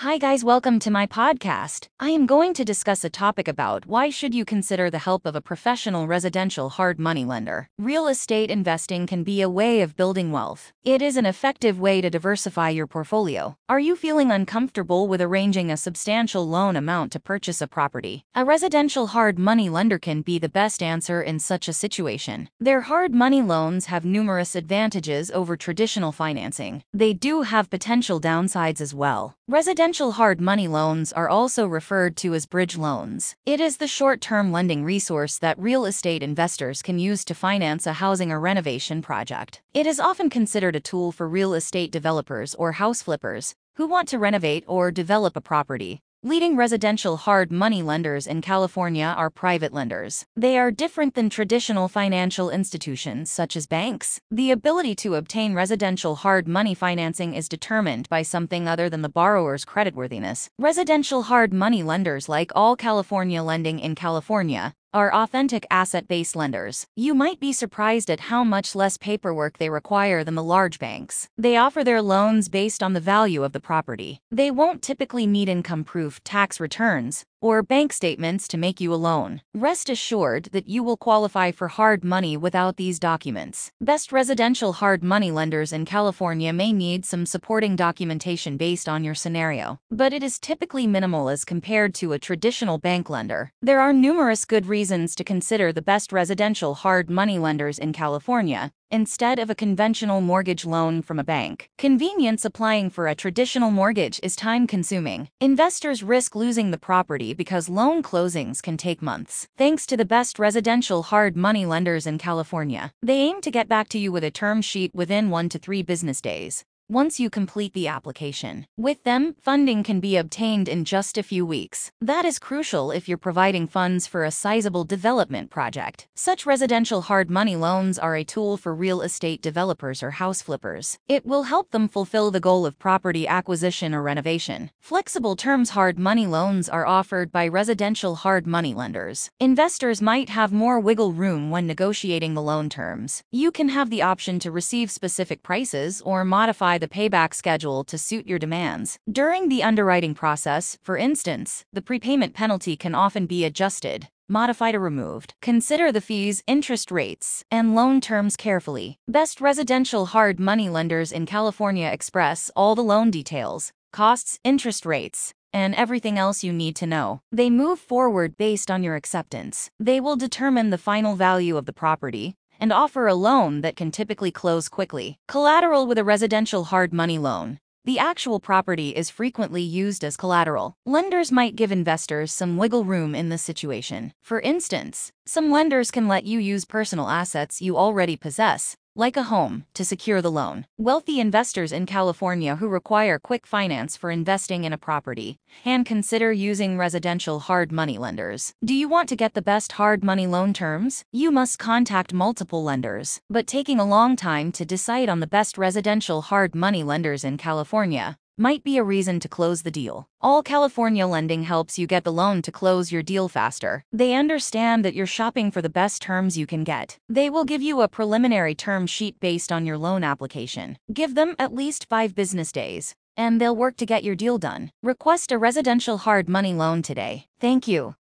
Hi guys, welcome to my podcast. I am going to discuss a topic about why should you consider the help of a professional residential hard money lender. Real estate investing can be a way of building wealth. It is an effective way to diversify your portfolio. Are you feeling uncomfortable with arranging a substantial loan amount to purchase a property? A residential hard money lender can be the best answer in such a situation. Their hard money loans have numerous advantages over traditional financing. They do have potential downsides as well. Residential hard money loans are also referred to as bridge loans. It is the short term lending resource that real estate investors can use to finance a housing or renovation project. It is often considered a tool for real estate developers or house flippers who want to renovate or develop a property. Leading residential hard money lenders in California are private lenders. They are different than traditional financial institutions such as banks. The ability to obtain residential hard money financing is determined by something other than the borrower's creditworthiness. Residential hard money lenders, like All California Lending in California, are authentic asset based lenders. You might be surprised at how much less paperwork they require than the large banks. They offer their loans based on the value of the property. They won't typically need income proof tax returns, or bank statements to make you a loan. Rest assured that you will qualify for hard money without these documents. Best residential hard money lenders in California may need some supporting documentation based on your scenario, but it is typically minimal as compared to a traditional bank lender. There are numerous good reasons to consider the best residential hard money lenders in California, instead of a conventional mortgage loan from a bank. Convenience applying for a traditional mortgage is time consuming. Investors risk losing the property because loan closings can take months. Thanks to the best residential hard money lenders in California, they aim to get back to you with a term sheet within one to three business days once you complete the application. With them, funding can be obtained in just a few weeks. That is crucial if you're providing funds for a sizable development project. Such residential hard money loans are a tool for real estate developers or house flippers. It will help them fulfill the goal of property acquisition or renovation. Flexible terms hard money loans are offered by residential hard money lenders. Investors might have more wiggle room when negotiating the loan terms. You can have the option to receive specific prices or modify modify the payback schedule to suit your demands. During the underwriting process, for instance, the prepayment penalty can often be adjusted modified or removed. Consider the fees, interest rates, and loan terms carefully. Best residential hard money lenders in California express all the loan details, costs, interest rates, and everything else you need to know. They move forward based on your acceptance. They will determine the final value of the property, and offer a loan that can typically close quickly. Collateral with a residential hard money loan. The actual property is frequently used as collateral. Lenders might give investors some wiggle room in this situation. For instance, some lenders can let you use personal assets you already possess, like a home, to secure the loan. Wealthy investors in California who require quick finance for investing in a property can consider using residential hard money lenders. Do you want to get the best hard money loan terms? You must contact multiple lenders, but taking a long time to decide on the best residential hard money lenders in California might be a reason to close the deal. All California Lending helps you get the loan to close your deal faster. They understand that you're shopping for the best terms you can get. They will give you a preliminary term sheet based on your loan application. Give them at least five business days, and they'll work to get your deal done. Request a residential hard money loan today. Thank you.